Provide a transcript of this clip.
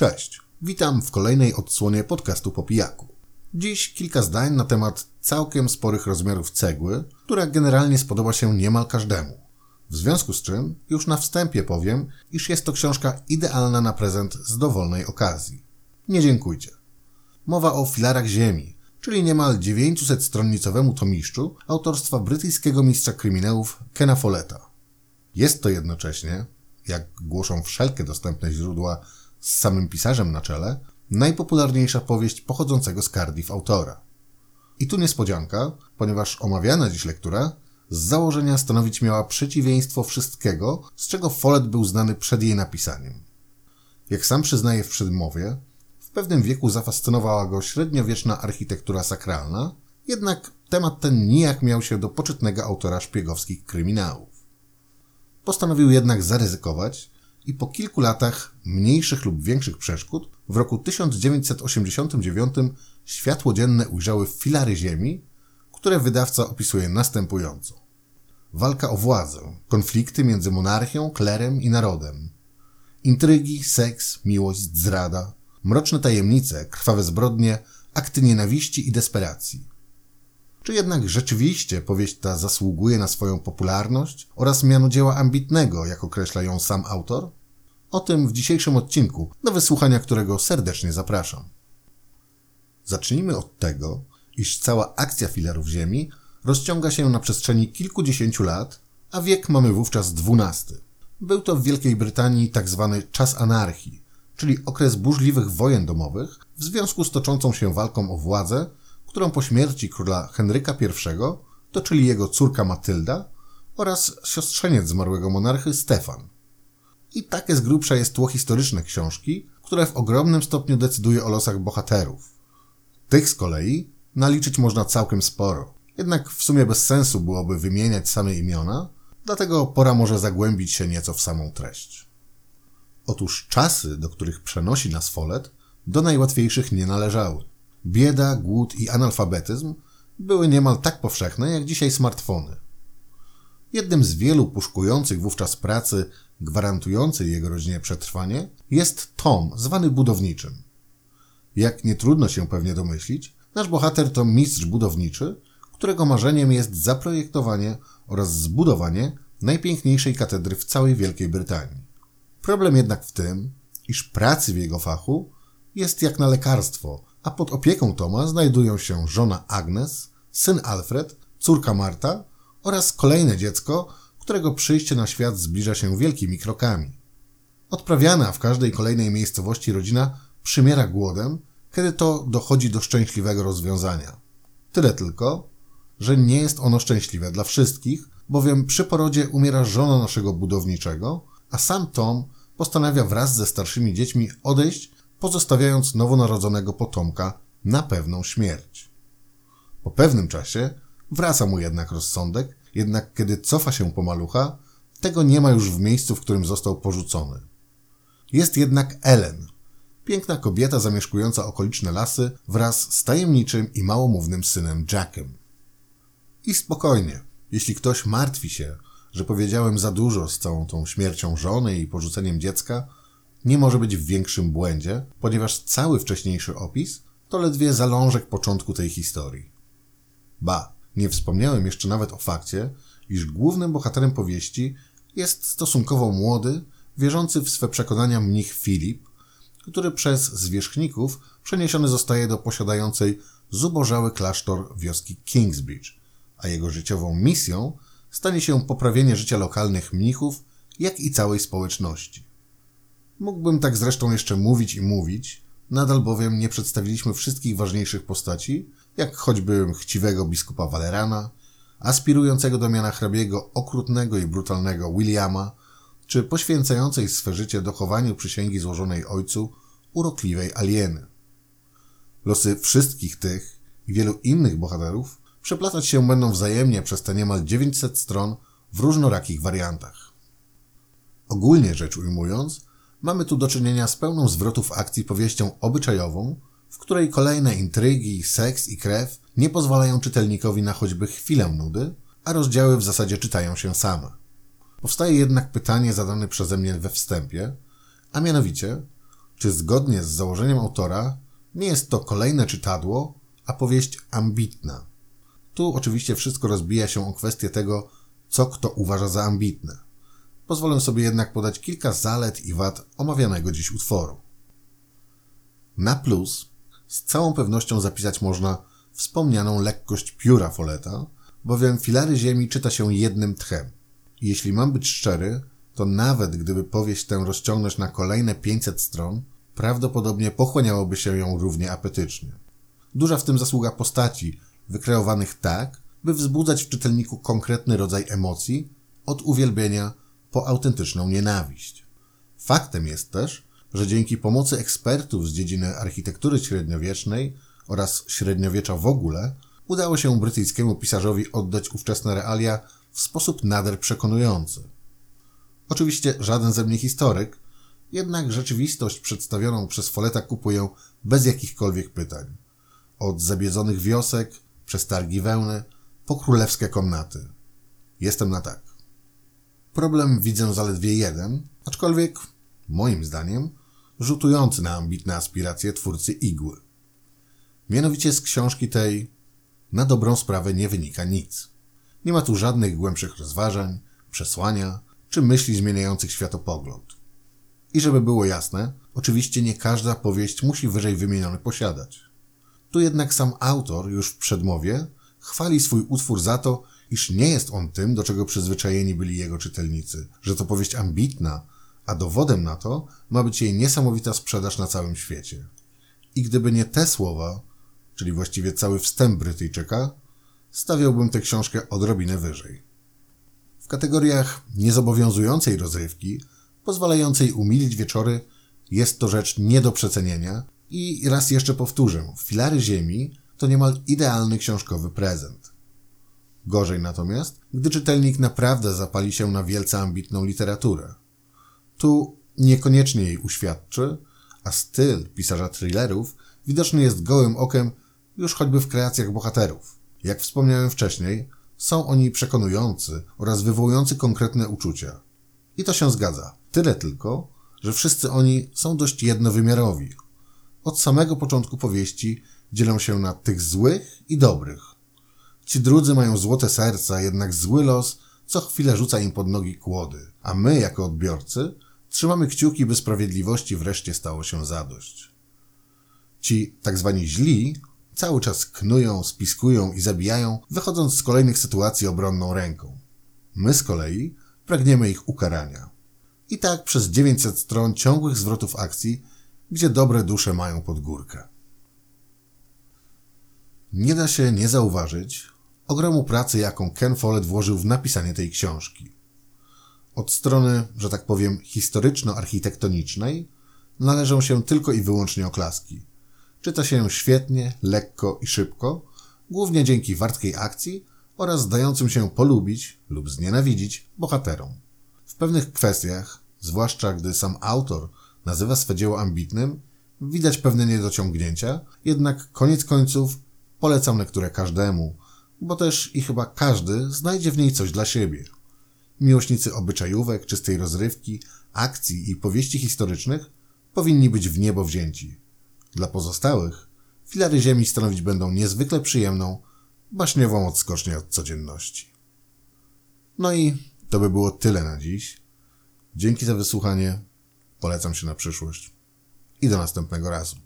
Cześć, witam w kolejnej odsłonie podcastu po pijaku. Dziś kilka zdań na temat całkiem sporych rozmiarów cegły, która generalnie spodoba się niemal każdemu. W związku z czym już na wstępie powiem, iż jest to książka idealna na prezent z dowolnej okazji. Nie dziękujcie. Mowa o filarach ziemi, czyli niemal 900-stronnicowemu tomiszczu autorstwa brytyjskiego mistrza kryminałów Kena Folletta. Jest to jednocześnie, jak głoszą wszelkie dostępne źródła z samym pisarzem na czele, najpopularniejsza powieść pochodzącego z Cardiff autora. I tu niespodzianka, ponieważ omawiana dziś lektura z założenia stanowić miała przeciwieństwo wszystkiego, z czego Follett był znany przed jej napisaniem. Jak sam przyznaje w przedmowie, w pewnym wieku zafascynowała go średniowieczna architektura sakralna, jednak temat ten nijak miał się do poczytnego autora szpiegowskich kryminałów. Postanowił jednak zaryzykować i po kilku latach mniejszych lub większych przeszkód w roku 1989 światło dzienne ujrzały filary ziemi, które wydawca opisuje następująco. Walka o władzę, konflikty między monarchią, klerem i narodem, intrygi, seks, miłość, zdrada, mroczne tajemnice, krwawe zbrodnie, akty nienawiści i desperacji. Czy jednak rzeczywiście powieść ta zasługuje na swoją popularność oraz miano dzieła ambitnego, jak określa ją sam autor? O tym w dzisiejszym odcinku, do wysłuchania którego serdecznie zapraszam. Zacznijmy od tego, iż cała akcja filarów Ziemi rozciąga się na przestrzeni kilkudziesięciu lat, a wiek mamy wówczas XII. Był to w Wielkiej Brytanii tak zwany czas anarchii, czyli okres burzliwych wojen domowych w związku z toczącą się walką o władzę, którą po śmierci króla Henryka I toczyli jego córka Matylda oraz siostrzeniec zmarłego monarchy Stefan. I takie z grubsza jest tło historyczne książki, które w ogromnym stopniu decyduje o losach bohaterów. Tych z kolei naliczyć można całkiem sporo. Jednak w sumie bez sensu byłoby wymieniać same imiona, dlatego pora może zagłębić się nieco w samą treść. Otóż czasy, do których przenosi nas Follett, do najłatwiejszych nie należały. Bieda, głód i analfabetyzm były niemal tak powszechne jak dzisiaj smartfony. Jednym z wielu puszkujących wówczas pracy gwarantującej jego rodzinie przetrwanie jest Tom, zwany budowniczym. Jak nie trudno się pewnie domyślić, nasz bohater to mistrz budowniczy, którego marzeniem jest zaprojektowanie oraz zbudowanie najpiękniejszej katedry w całej Wielkiej Brytanii. Problem jednak w tym, iż pracy w jego fachu jest jak na lekarstwo, a pod opieką Toma znajdują się żona Agnes, syn Alfred, córka Marta oraz kolejne dziecko, którego przyjście na świat zbliża się wielkimi krokami. Odprawiana w każdej kolejnej miejscowości rodzina przymiera głodem, kiedy to dochodzi do szczęśliwego rozwiązania. Tyle tylko, że nie jest ono szczęśliwe dla wszystkich, bowiem przy porodzie umiera żona naszego budowniczego, a sam Tom postanawia wraz ze starszymi dziećmi odejść, pozostawiając nowonarodzonego potomka na pewną śmierć. Po pewnym czasie wraca mu jednak rozsądek, jednak kiedy cofa się po malucha, tego nie ma już w miejscu, w którym został porzucony. Jest jednak Ellen, piękna kobieta zamieszkująca okoliczne lasy wraz z tajemniczym i małomównym synem Jackiem. I spokojnie, jeśli ktoś martwi się, że powiedziałem za dużo z całą tą śmiercią żony i porzuceniem dziecka, nie może być w większym błędzie, ponieważ cały wcześniejszy opis to ledwie zalążek początku tej historii. Ba, nie wspomniałem jeszcze nawet o fakcie, iż głównym bohaterem powieści jest stosunkowo młody, wierzący w swe przekonania mnich Filip, który przez zwierzchników przeniesiony zostaje do posiadającej zubożały klasztor wioski Kingsbridge, a jego życiową misją stanie się poprawienie życia lokalnych mnichów, jak i całej społeczności. Mógłbym tak zresztą jeszcze mówić i mówić, nadal bowiem nie przedstawiliśmy wszystkich ważniejszych postaci, jak choćby chciwego biskupa Walerana, aspirującego do miana hrabiego okrutnego i brutalnego Williama, czy poświęcającej swe życie dochowaniu przysięgi złożonej ojcu urokliwej alieny. Losy wszystkich tych i wielu innych bohaterów przeplatać się będą wzajemnie przez te niemal 900 stron w różnorakich wariantach. Ogólnie rzecz ujmując, mamy tu do czynienia z pełną zwrotów akcji powieścią obyczajową, w której kolejne intrygi, seks i krew nie pozwalają czytelnikowi na choćby chwilę nudy, a rozdziały w zasadzie czytają się same. Powstaje jednak pytanie zadane przeze mnie we wstępie, a mianowicie, czy zgodnie z założeniem autora nie jest to kolejne czytadło, a powieść ambitna. Tu oczywiście wszystko rozbija się o kwestię tego, co kto uważa za ambitne. Pozwolę sobie jednak podać kilka zalet i wad omawianego dziś utworu. Na plus z całą pewnością zapisać można wspomnianą lekkość pióra Foleta, bowiem filary ziemi czyta się jednym tchem. Jeśli mam być szczery, to nawet gdyby powieść tę rozciągnąć na kolejne 500 stron, prawdopodobnie pochłaniałoby się ją równie apetycznie. Duża w tym zasługa postaci, wykreowanych tak, by wzbudzać w czytelniku konkretny rodzaj emocji, od uwielbienia po autentyczną nienawiść. Faktem jest też, że dzięki pomocy ekspertów z dziedziny architektury średniowiecznej oraz średniowiecza w ogóle, udało się brytyjskiemu pisarzowi oddać ówczesne realia w sposób nader przekonujący. Oczywiście żaden ze mnie historyk, jednak rzeczywistość przedstawioną przez Foleta kupuję bez jakichkolwiek pytań. Od zabiedzonych wiosek, przez targi wełny, po królewskie komnaty. Jestem na tak. Problem widzę zaledwie jeden, aczkolwiek, moim zdaniem, rzutujący na ambitne aspiracje twórcy Igły. Mianowicie z książki tej na dobrą sprawę nie wynika nic. Nie ma tu żadnych głębszych rozważań, przesłania czy myśli zmieniających światopogląd. I żeby było jasne, oczywiście nie każda powieść musi wyżej wymieniony posiadać. Tu jednak sam autor już w przedmowie chwali swój utwór za to, iż nie jest on tym, do czego przyzwyczajeni byli jego czytelnicy, że to powieść ambitna, a dowodem na to ma być jej niesamowita sprzedaż na całym świecie. I gdyby nie te słowa, czyli właściwie cały wstęp Brytyjczyka, stawiałbym tę książkę odrobinę wyżej. W kategoriach niezobowiązującej rozrywki, pozwalającej umilić wieczory, jest to rzecz nie do przecenienia i raz jeszcze powtórzę, Filary Ziemi to niemal idealny książkowy prezent. Gorzej natomiast, gdy czytelnik naprawdę zapali się na wielce ambitną literaturę. Tu niekoniecznie jej uświadczy, a styl pisarza thrillerów widoczny jest gołym okiem już choćby w kreacjach bohaterów. Jak wspomniałem wcześniej, są oni przekonujący oraz wywołujący konkretne uczucia. I to się zgadza. Tyle tylko, że wszyscy oni są dość jednowymiarowi. Od samego początku powieści dzielą się na tych złych i dobrych. Ci drudzy mają złote serca, jednak zły los co chwilę rzuca im pod nogi kłody, a my, jako odbiorcy, trzymamy kciuki, by sprawiedliwości wreszcie stało się zadość. Ci tak zwani źli cały czas knują, spiskują i zabijają, wychodząc z kolejnych sytuacji obronną ręką. My z kolei pragniemy ich ukarania. I tak przez 900 stron ciągłych zwrotów akcji, gdzie dobre dusze mają pod górkę. Nie da się nie zauważyć ogromu pracy, jaką Ken Follett włożył w napisanie tej książki. Od strony, że tak powiem, historyczno-architektonicznej należą się tylko i wyłącznie oklaski. Czyta się świetnie, lekko i szybko, głównie dzięki wartkiej akcji oraz dającym się polubić lub znienawidzić bohaterom. W pewnych kwestiach, zwłaszcza gdy sam autor nazywa swe dzieło ambitnym, widać pewne niedociągnięcia, jednak koniec końców polecam lekturę każdemu, bo też i chyba każdy znajdzie w niej coś dla siebie. Miłośnicy obyczajówek, czystej rozrywki, akcji i powieści historycznych powinni być w niebo wzięci. Dla pozostałych filary ziemi stanowić będą niezwykle przyjemną, baśniową odskocznię od codzienności. No i to by było tyle na dziś. Dzięki za wysłuchanie. Polecam się na przyszłość. I do następnego razu.